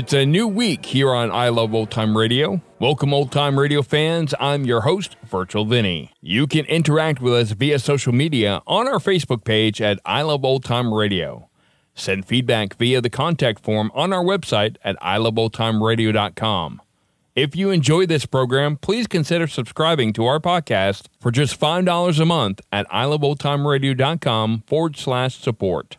It's a new week here on I Love Old Time Radio. Welcome, old time radio fans. I'm your host, Virtual Vinny. You can interact with us via social media on our Facebook page at I Love Old Time Radio. Send feedback via the contact form on our website at iloveoldtimeradio.com. If you enjoy this program, please consider subscribing to our podcast for just $5 a month at iloveoldtimeradio.com forward slash support.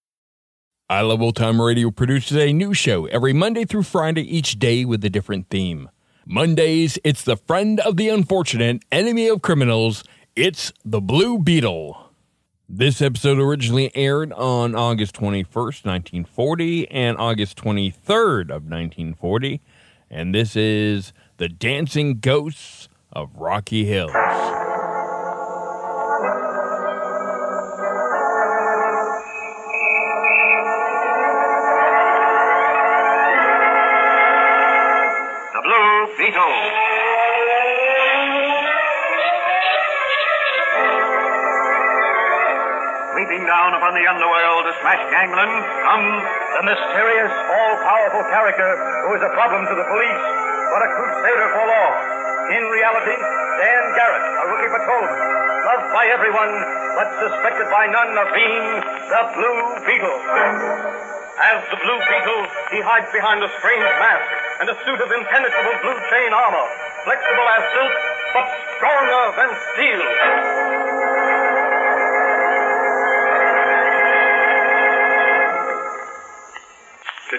Love Old Time Radio produces a new show every Monday through Friday, each day with a different theme. Mondays, it's the friend of the unfortunate, enemy of criminals. It's the Blue Beetle. This episode originally aired on August 21st, 1940, and August 23rd of 1940, and this is The Dancing Ghosts of Rocky Hills. Comes the mysterious, all-powerful character who is a problem to the police, but a crusader for law. In reality, Dan Garrett, a rookie patrolman, loved by everyone, but suspected by none of being the Blue Beetle. As the Blue Beetle, he hides behind a strange mask and a suit of impenetrable blue chain armor, flexible as silk, but stronger than steel.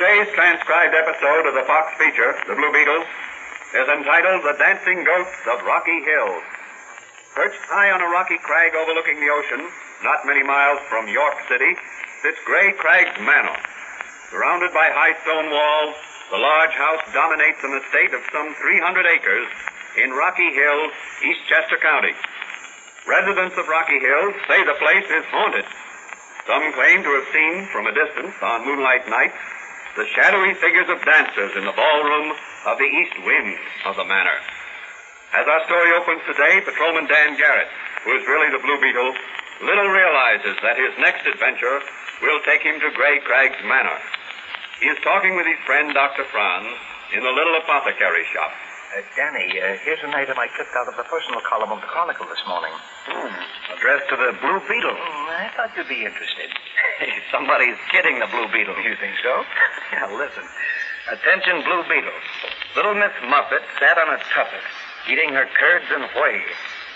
Today's transcribed episode of the Fox feature, The Blue Beetle, is entitled The Dancing Ghosts of Rocky Hill. Perched high on a rocky crag overlooking the ocean, not many miles from York City, sits Gray Crags Manor. Surrounded by high stone walls, the large house dominates an estate of some 300 acres in Rocky Hills, Eastchester County. Residents of Rocky Hill say the place is haunted. Some claim to have seen from a distance on moonlight nights the shadowy figures of dancers in the ballroom of the east wing of the manor. As our story opens today, Patrolman Dan Garrett, who is really the Blue Beetle, little realizes that his next adventure will take him to Gray Crags Manor. He is talking with his friend, Dr. Franz, in the little apothecary shop. Uh, Danny, uh, here's an item I clipped out of the personal column of the Chronicle this morning. Hmm. Addressed to the Blue Beetle. Hmm, I thought you'd be interested. Somebody's kidding the Blue Beetle. You think so? now, listen. Attention, Blue Beetle. Little Miss Muffet sat on a tuffet, eating her curds and whey.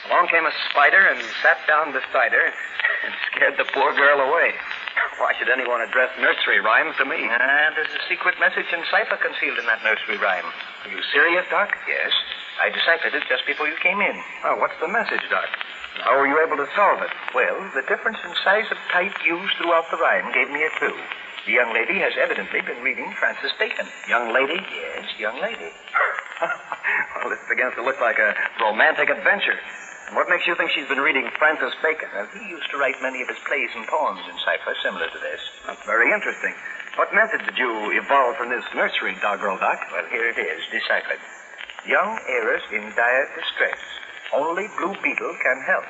Along came a spider and sat down beside her and scared the poor girl away. Why should anyone address nursery rhymes to me? Ah, there's a secret message in cipher concealed in that nursery rhyme. Are you serious, Doc? Yes. I deciphered it just before you came in. Oh, what's the message, Doc? How were you able to solve it? Well, the difference in size of type used throughout the rhyme gave me a clue. The young lady has evidently been reading Francis Bacon. Young lady? Yes, young lady. well, this begins to look like a romantic adventure. And what makes you think she's been reading Francis Bacon? Well, he used to write many of his plays and poems in cipher similar to this. That's very interesting. What method did you evolve from this nursery, doggerel, Doc? Well, here it is, deciphered. Young heiress in dire distress. Only Blue Beetle can help.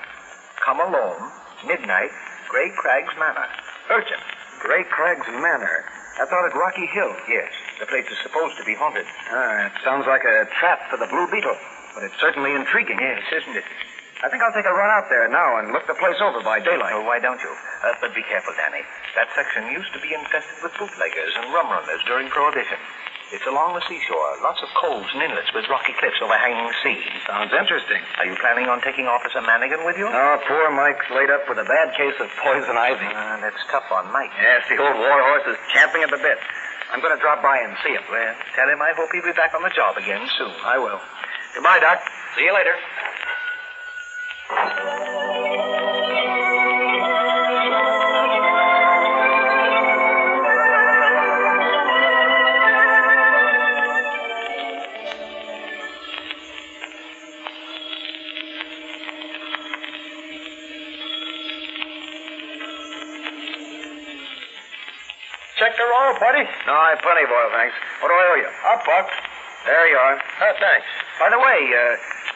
Come alone, midnight, Gray Crags Manor. Urgent. Gray Crags Manor. I thought at Rocky Hill. Yes, the place is supposed to be haunted. Ah, it sounds like a trap for the Blue Beetle. But it's certainly intriguing. Yes, isn't it? I think I'll take a run out there now and look the place over by daylight. Oh, why don't you? Uh, but be careful, Danny. That section used to be infested with bootleggers and rum runners during Prohibition. It's along the seashore. Lots of coves and inlets with rocky cliffs overhanging the sea. Sounds interesting. Are you planning on taking Officer Manigan with you? Oh, poor Mike's laid up with a bad case of poison ivy. Uh, that's tough on Mike. Yes, the old war horse is champing at the bit. I'm going to drop by and see him. Well, tell him I hope he'll be back on the job again soon. I will. Goodbye, Doc. See you later. Buddy. No, I have plenty of oil, thanks. What do I owe you? A buck. There you are. Oh, thanks. By the way, uh,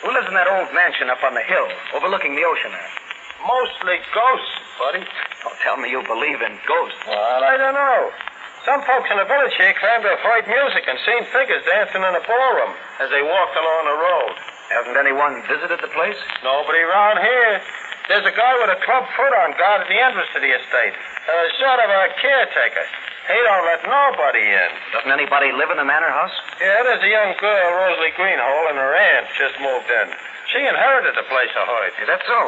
who lives in that old mansion up on the hill, overlooking the ocean there? Mostly ghosts, buddy. Don't tell me you believe in ghosts. Well, I don't know. Some folks in the village here claim to have heard music and seen figures dancing in a ballroom as they walked along the road. Hasn't anyone visited the place? Nobody around here. There's a guy with a club foot on guard at the entrance to the estate. Uh, sort of a caretaker. He don't let nobody in. Doesn't anybody live in the manor house? Yeah, there's a young girl, Rosalie Greenhold, and her aunt just moved in. She inherited the place, I heard. Is that so?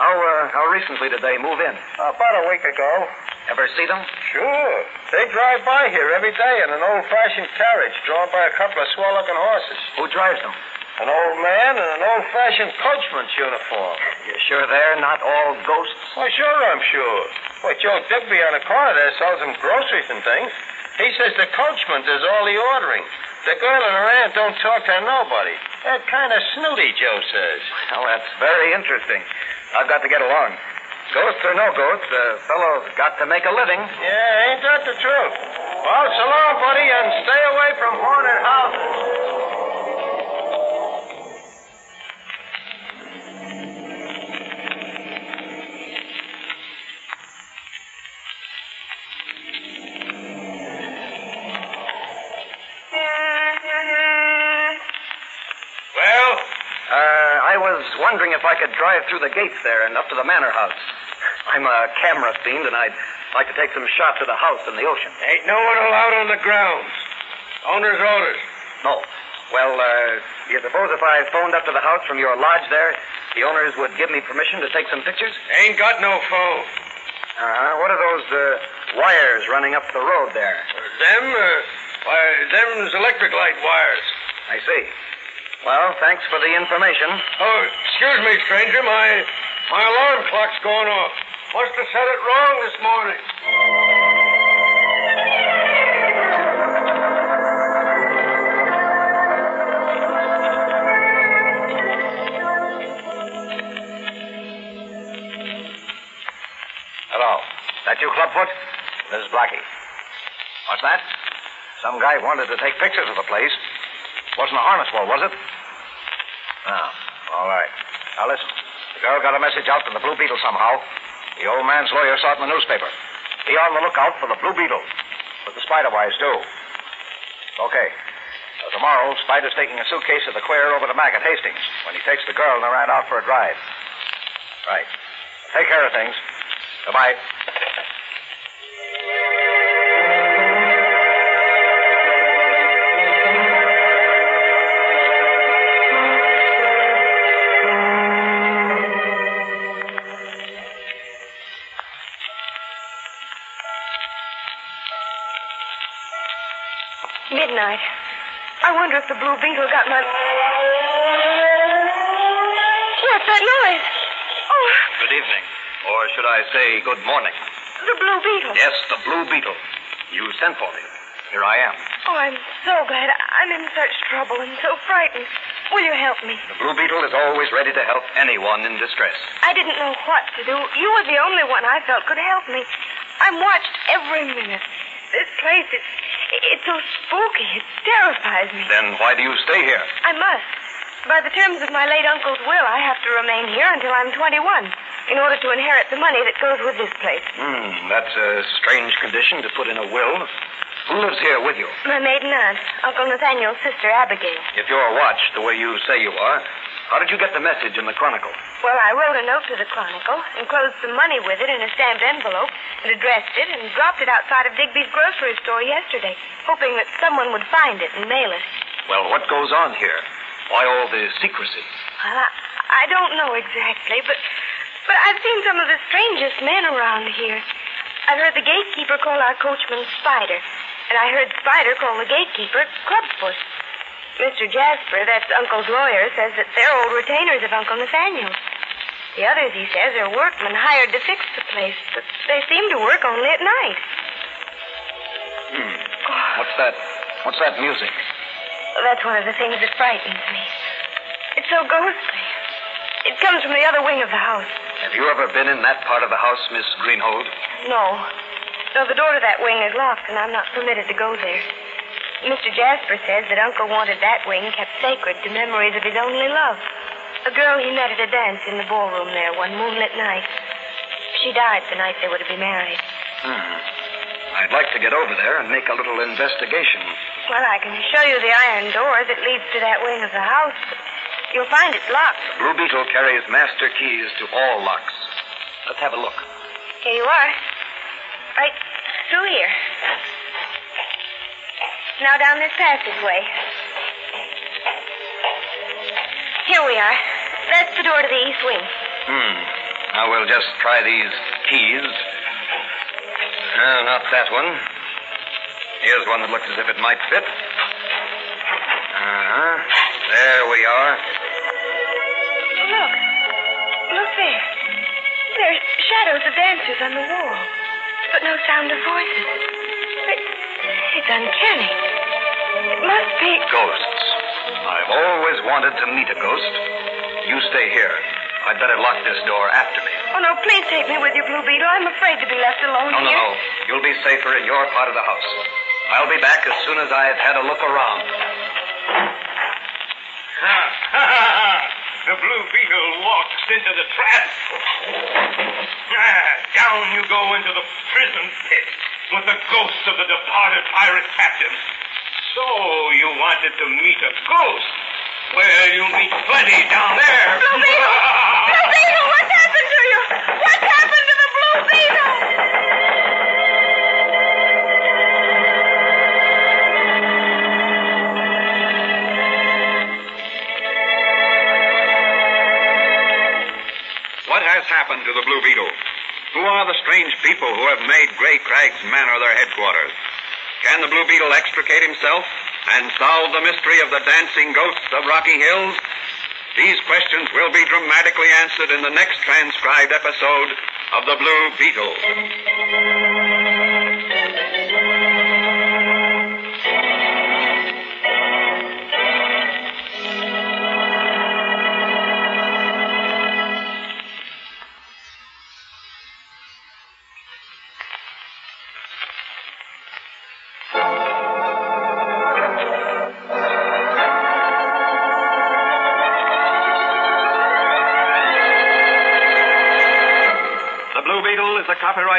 How, uh, how recently did they move in? About a week ago. Ever see them? Sure. They drive by here every day in an old-fashioned carriage drawn by a couple of swell-looking horses. Who drives them? An old man in an old-fashioned coachman's uniform. You're sure they're not all ghosts? Why, sure I'm sure. Why, Joe Digby on the corner there sells them groceries and things. He says the coachman does all the ordering. The girl and her aunt don't talk to nobody. They're kind of snooty, Joe says. Well, that's very interesting. I've got to get along. Ghosts or no ghosts, the fellow's got to make a living. Yeah, ain't that the truth? Well, so long, buddy, I could drive through the gates there and up to the manor house. I'm a camera fiend, and I'd like to take some shots of the house and the ocean. Ain't no one allowed on the grounds. Owner's orders. No. Well, uh, you suppose if I phoned up to the house from your lodge there, the owners would give me permission to take some pictures? Ain't got no phone. Uh, what are those uh, wires running up the road there? Them, uh, why, them's electric light wires. I see. Well, thanks for the information. Oh, excuse me, stranger. My my alarm clock's going off. Must have set it wrong this morning. Hello. That you, Clubfoot? This is Blackie. What's that? Some guy wanted to take pictures of the place. Wasn't a harness wall, was it? Ah, all right. Now listen. The girl got a message out to the Blue Beetle somehow. The old man's lawyer saw it in the newspaper. Be on the lookout for the Blue Beetle. With the spider wires, too. Okay. So tomorrow, Spider's taking a suitcase of the queer over to Mac at Hastings when he takes the girl and the rat out for a drive. Right. Take care of things. Goodbye. The Blue Beetle got my. What's that noise? Oh, Good evening. Or should I say good morning? the Blue Beetle. Yes, the Blue Beetle. You sent for me. Here I am. Oh, I'm so glad. I'm in such trouble and so frightened. Will you help me? The Blue Beetle is always ready to help anyone in distress. I didn't know what to do. You were the only one I felt could help me. I'm watched every minute. This place, it's, it's so spooky. It terrifies me. Then why do you stay here? I must. By the terms of my late uncle's will, I have to remain here until I'm 21 in order to inherit the money that goes with this place. Hmm, that's a strange condition to put in a will. Who lives here with you? My maiden aunt, Uncle Nathaniel's sister, Abigail. If you're watched the way you say you are, How did you get the message in the Chronicle? Well, I wrote a note to the Chronicle, enclosed some money with it in a stamped envelope, and addressed it, and dropped it outside of Digby's grocery store yesterday, hoping that someone would find it and mail it. Well, what goes on here? Why all the secrecy? Well, I, I don't know exactly, but but I've seen some of the strangest men around here. I've heard the gatekeeper call our coachman Spider, and I heard Spider call the gatekeeper Clubfoot. Mr. Jasper, that's Uncle's lawyer, says that they're old retainers of Uncle Nathaniel. The others, he says, are workmen hired to fix the place, but they seem to work only at night. Hmm. What's that? What's that music? That's one of the things that frightens me. It's so ghostly. It comes from the other wing of the house. Have you ever been in that part of the house, Miss Greenhold? No. No, the door to that wing is locked, and I'm not permitted to go there. Mr. Jasper says that Uncle wanted that wing kept sacred to memories of his only love. A girl he met at a dance in the ballroom there one moonlit night. She died the night they were to be married. Hmm. I'd like to get over there and make a little investigation. Well, I can show you the iron door that leads to that wing of the house, you'll find it's locked. Blue Beetle carries master keys to all locks. Let's have a look. Here you are. Right through here. Now down this passageway. Here we are. That's the door to the east wing. Hmm. Now we'll just try these keys. No, not that one. Here's one that looks as if it might fit. Uh-huh. There we are. Look. Look there. There's shadows of dancers on the wall, but no sound of voices. It, it's uncanny. It must be. Ghosts. I've always wanted to meet a ghost. You stay here. I'd better lock this door after me. Oh, no, please take me with you, Blue Beetle. I'm afraid to be left alone No, no, here. no. You'll be safer in your part of the house. I'll be back as soon as I've had a look around. the blue beetle walks into the trap. Ah, down you go into the prison pit with the ghost of the departed pirate captain. So you wanted to meet a ghost? Well, you'll meet plenty down there. Blue Beetle! Blue Beetle, what's happened to you? What's happened to the Blue Beetle? What has happened to the Blue Beetle? Who are the strange people who have made Gray Crags Manor their headquarters? Can the Blue Beetle extricate himself and solve the mystery of the dancing ghosts of Rocky Hills? These questions will be dramatically answered in the next transcribed episode of The Blue Beetle.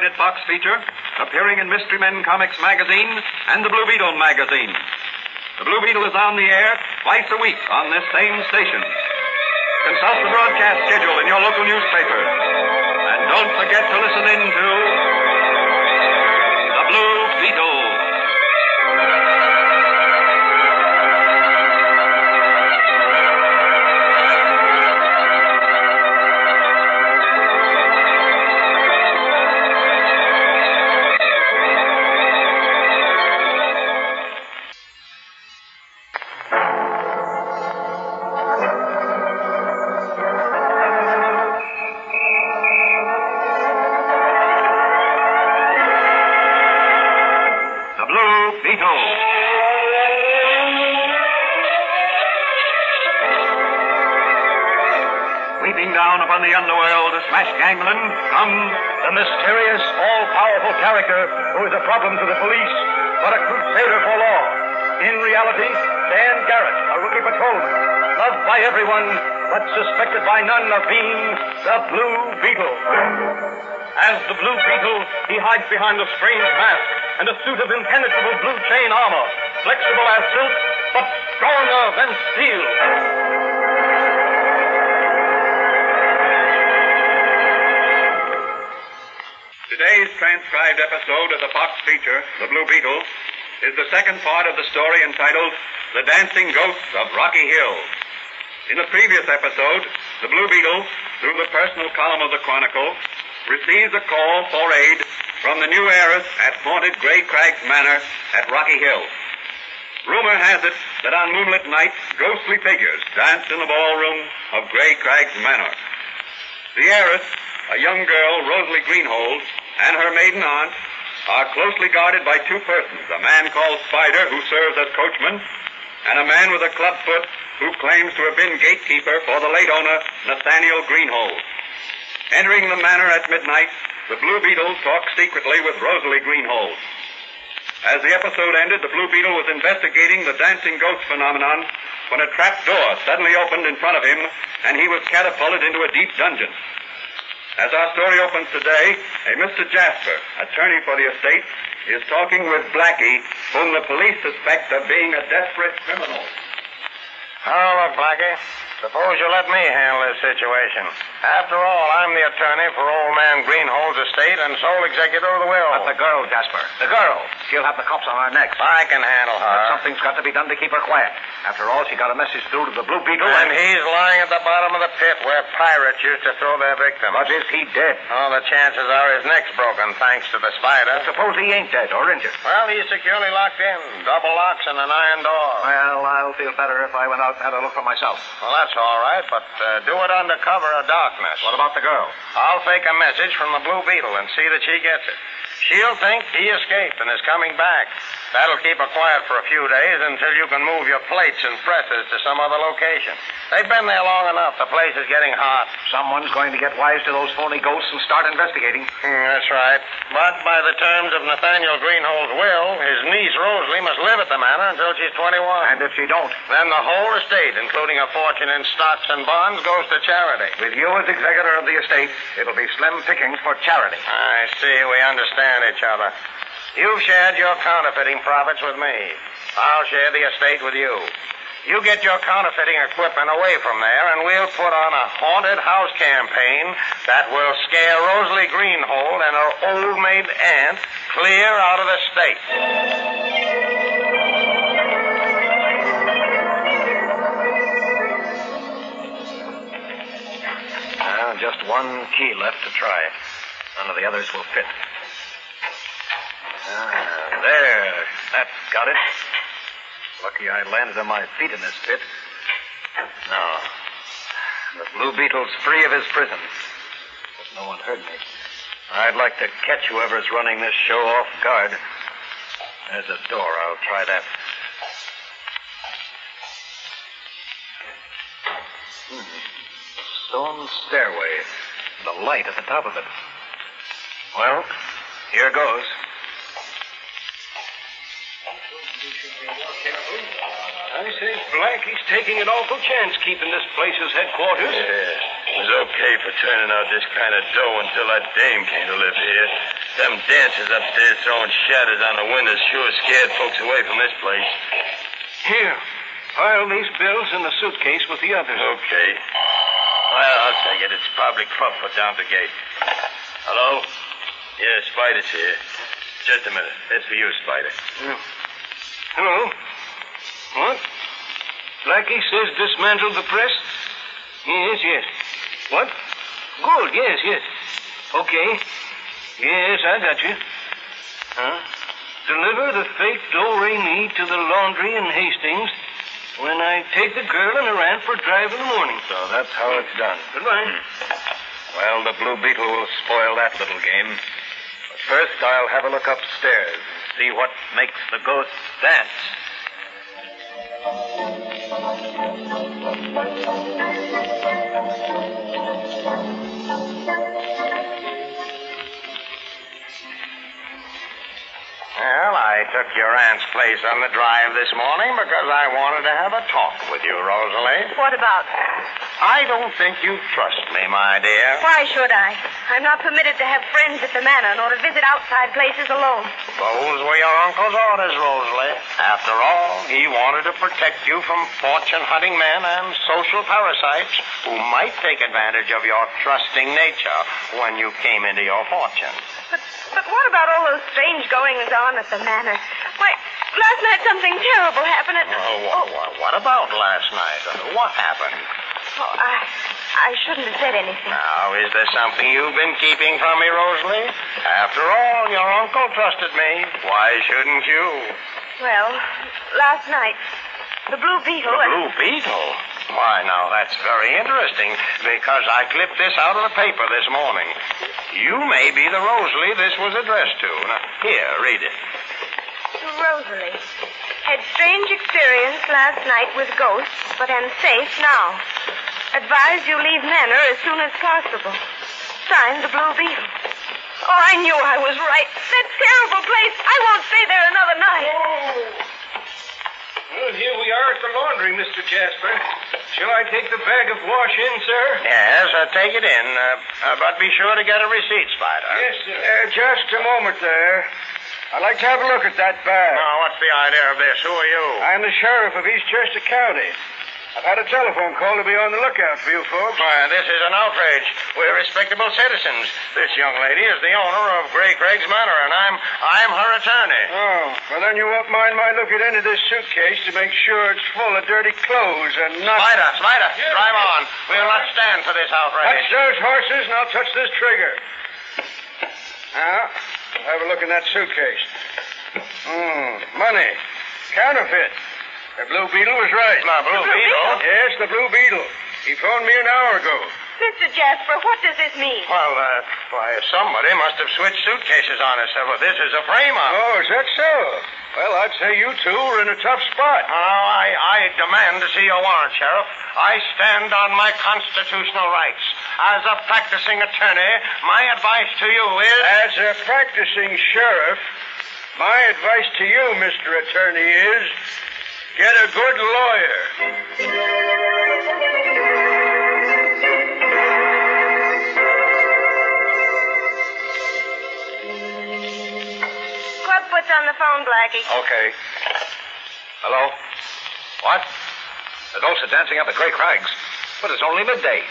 Is a Fox feature appearing in Mystery Men Comics magazine and the Blue Beetle magazine. The Blue Beetle is on the air twice a week on this same station. Consult the broadcast schedule in your local newspaper. And don't forget to listen in to but suspected by none of being the Blue Beetle. As the Blue Beetle, he hides behind a strange mask and a suit of impenetrable blue chain armor, flexible as silk, but stronger than steel. Today's transcribed episode of the Fox feature, The Blue Beetle, is the second part of the story entitled The Dancing Ghosts of Rocky Hill. In the previous episode, the Blue Beetle, through the personal column of the Chronicle, receives a call for aid from the new heiress at haunted Gray Crags Manor at Rocky Hill. Rumor has it that on moonlit nights, ghostly figures dance in the ballroom of Gray Crags Manor. The heiress, a young girl, Rosalie Greenhold, and her maiden aunt are closely guarded by two persons, a man called Spider, who serves as coachman, and a man with a club foot who claims to have been gatekeeper for the late owner, Nathaniel Greenhold. Entering the manor at midnight, the Blue Beetle talks secretly with Rosalie Greenhold. As the episode ended, the Blue Beetle was investigating the dancing ghost phenomenon when a trap door suddenly opened in front of him and he was catapulted into a deep dungeon. As our story opens today, a Mr. Jasper, attorney for the estate, is talking with Blackie, whom the police suspect of being a desperate criminal. Oh, look, Blackie. Suppose you let me handle this situation. After all, I'm the attorney for old man Greenhold's estate and sole executor of the will. But the girl, Jasper. The girl. She'll have the cops on her necks. I can handle her. But something's got to be done to keep her quiet. After all, she got a message through to the Blue Beetle, And he's lying at the bottom of the pit where pirates used to throw their victims. But is he dead? Oh, the chances are his neck's broken, thanks to the spider. Suppose he ain't dead or injured. Well, he's securely locked in. Double locks and an iron door. Well, I'll feel better if I went out and had a look for myself. Well, that's all right, but uh, do it under cover of darkness. What about the girl? I'll fake a message from the Blue Beetle and see that she gets it. She'll think he escaped and is coming back. That'll keep her quiet for a few days until you can move your plates and presses to some other location. They've been there long enough. The place is getting hot. Someone's going to get wise to those phony ghosts and start investigating. Hmm, that's right. But by the terms of Nathaniel Greenhold's will, his niece Rosalie must live at the manor until she's 21. And if she don't, Then the whole estate, including a fortune in stocks and bonds, goes to charity. with you as executor of the estate, it'll be slim pickings for charity. I see. We understand each other. You've shared your counterfeiting profits with me. I'll share the estate with you. You get your counterfeiting equipment away from there, and we'll put on a haunted house campaign that will scare Rosalie Greenhold and her old maid aunt clear out of the state. Now, just one key left to try. None of the others will fit. There. That's got it. Lucky I landed on my feet in this pit. No. The Blue Beetle's free of his prison. But no one heard me. I'd like to catch whoever's running this show off guard. There's a door. I'll try that. Hmm. Stone stairway. The light at the top of it. Well, here goes. I say, Blackie's taking an awful chance keeping this place as headquarters. Yeah, it was okay for turning out this kind of dough until that dame came to live here. Them dancers upstairs throwing shadows on the windows sure scared folks away from this place. Here, pile these bills in the suitcase with the others. Okay. Well, I'll take it. It's probably put down the gate. Hello? Yeah, Spider's here. Just a minute. That's for you, Spider. Hello? What? Blackie says dismantle the press? Yes, yes. What? Good, yes, yes. Okay. Yes, I got you. Huh? Deliver the fake do-re me to the laundry in Hastings when I take the girl and her aunt for a drive in the morning. So that's how it's done. Goodbye. Hmm. Well, the Blue Beetle will spoil that little game. But first, I'll have a look upstairs see what makes the ghosts dance. Well, I took your aunt's place on the drive this morning because I wanted to have a talk with you, Rosalie. What about? I don't think you trust me, my dear. Why should I? I'm not permitted to have friends at the manor nor to visit outside places alone. Those were your uncle's orders, Rosalie. After all, he wanted to protect you from fortune hunting men and social parasites who might take advantage of your trusting nature when you came into your fortune. But, but what about all those strange goings on at the manor? Why, last night something terrible happened at. Oh, what, what, what about last night? What happened? Oh, I, I shouldn't have said anything. Now, is there something you've been keeping from me, Rosalie? After all, your uncle trusted me. Why shouldn't you? Well, last night, the Blue Beetle. The Blue Beetle? Why, now, that's very interesting because I clipped this out of the paper this morning. You may be the Rosalie this was addressed to. Now, here, read it. To Rosalie. Had strange experience last night with ghosts, but am safe now. Advise you leave Manor as soon as possible. Signed, the Blue Beetle. Oh, I knew I was right. That terrible place. I won't stay there another night. Well, here we are at the laundry, Mr. Jasper. Shall I take the bag of wash in, sir? Yes, uh, take it in, uh, uh, but be sure to get a receipt, Spider. Yes, sir. Uh, just a moment there. I'd like to have a look at that bag. Now, what's the idea of this? Who are you? I'm the sheriff of Eastchester County. I've had a telephone call to be on the lookout for you folks. Why, this is an outrage. We're respectable citizens. This young lady is the owner of Gray Crags Manor, and I'm I'm her attorney. Oh, well then you won't mind my looking into this suitcase to make sure it's full of dirty clothes and not. Spider, Spider, drive on. We'll not stand for this outrage. Touch those horses and I'll touch this trigger. Now, have a look in that suitcase. Hmm, money. Counterfeit. The Blue Beetle was right. The Blue Beetle? Yes, the Blue Beetle. He phoned me an hour ago. Mr. Jasper, what does this mean? Well, uh, why, somebody must have switched suitcases on us. Well, this is a frame-up. Oh, is that so? Well, I'd say you two are in a tough spot. Oh, I, I demand to see your warrant, Sheriff. I stand on my constitutional rights. As a practicing attorney, my advice to you is... As a practicing sheriff, my advice to you, Mr. Attorney, is get a good lawyer. Clubfoot's on the phone, Blackie. Okay. Hello? What? The ghosts are dancing up at Gray Crags. But it's only midday.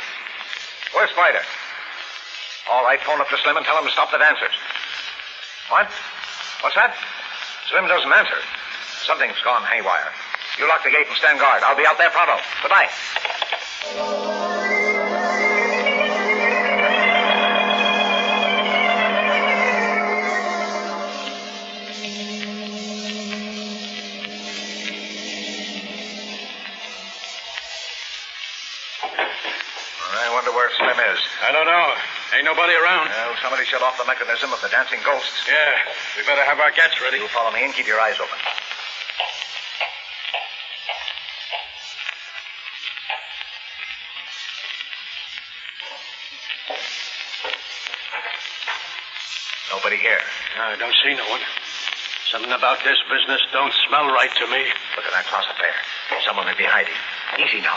Where's Spider? All right, phone up to Slim and tell him to stop the dancers. What? What's that? Slim doesn't answer. Something's gone haywire. You lock the gate and stand guard. I'll be out there pronto. Goodbye. I wonder where Slim is. I don't know. Ain't nobody around. Well, somebody shut off the mechanism of the dancing ghosts. Yeah, we better have our gats ready. You follow me and keep your eyes open. I don't see no one. Something about this business don't smell right to me. Look at that closet there. Someone may be hiding. Easy now.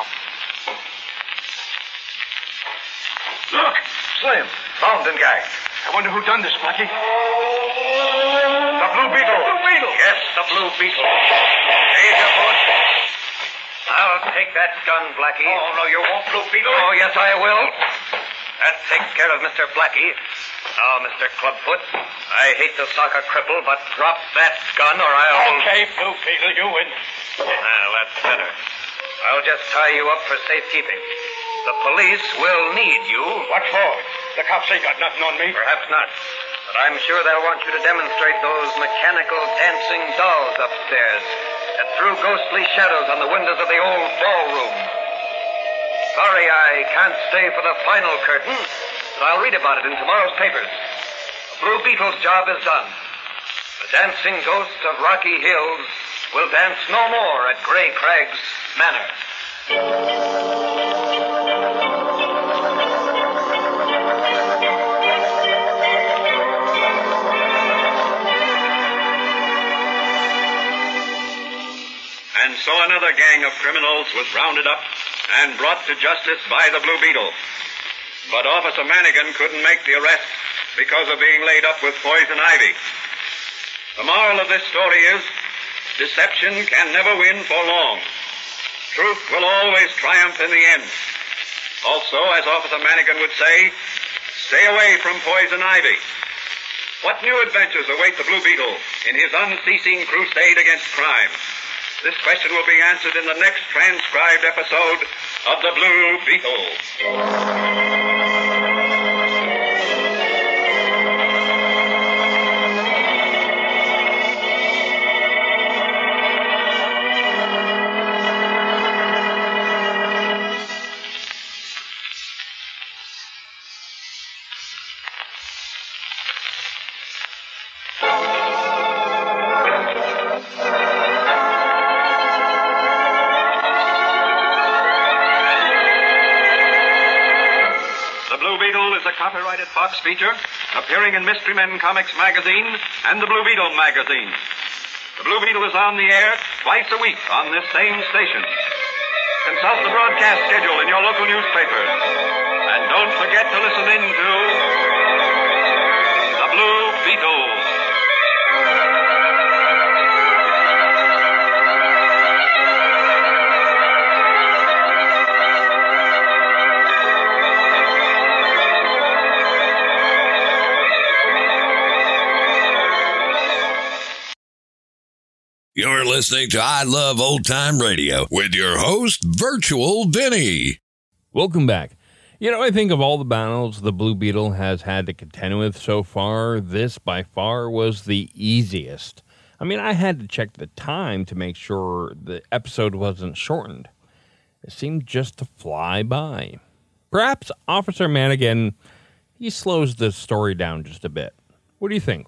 Look! Slim, bound and gagged. I wonder who done this, Blackie. The Blue Beetle. Blue Beetle. Yes, the Blue Beetle. Raise your. I'll take that gun, Blackie. Oh, no, you won't, Blue Beetle. Oh, yes, I will. That takes care of Mr. Blackie. Now, Mr. Clubfoot, I hate to sock a cripple, but drop that gun or I'll... Okay, Blue Beetle, you win. Well, that's better. I'll just tie you up for safekeeping. The police will need you. What for? The cops ain't got nothing on me. Perhaps not. But I'm sure they'll want you to demonstrate those mechanical dancing dolls upstairs that threw ghostly shadows on the windows of the old ballroom. Sorry I can't stay for the final curtain, but I'll read about it in tomorrow's papers. The Blue Beetle's job is done. The dancing ghosts of Rocky Hills will dance no more at Gray Crags Manor. And so another gang of criminals was rounded up and brought to justice by the Blue Beetle. But Officer Manigan couldn't make the arrest because of being laid up with poison ivy. The moral of this story is deception can never win for long. Truth will always triumph in the end. Also, as Officer Manigan would say, stay away from poison ivy. What new adventures await the Blue Beetle in his unceasing crusade against crime? This question will be answered in the next transcribed episode of The Blue Beetle. Feature appearing in Mystery Men Comics magazine and the Blue Beetle magazine. The Blue Beetle is on the air twice a week on this same station. Consult the broadcast schedule in your local newspaper. And don't forget to listen in to You're listening to I Love Old Time Radio with your host, Virtual Vinny. Welcome back. You know, I think of all the battles the Blue Beetle has had to contend with so far, this by far was the easiest. I mean, I had to check the time to make sure the episode wasn't shortened. It seemed just to fly by. Perhaps Officer Manigan, he slows the story down just a bit. What do you think?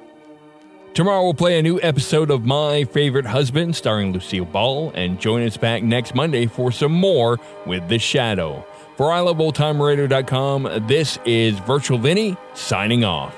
Tomorrow we'll play a new episode of My Favorite Husband starring Lucille Ball and join us back next Monday for some more with The Shadow. For iloveoldtimeradio.com, this is Virtual Vinny signing off.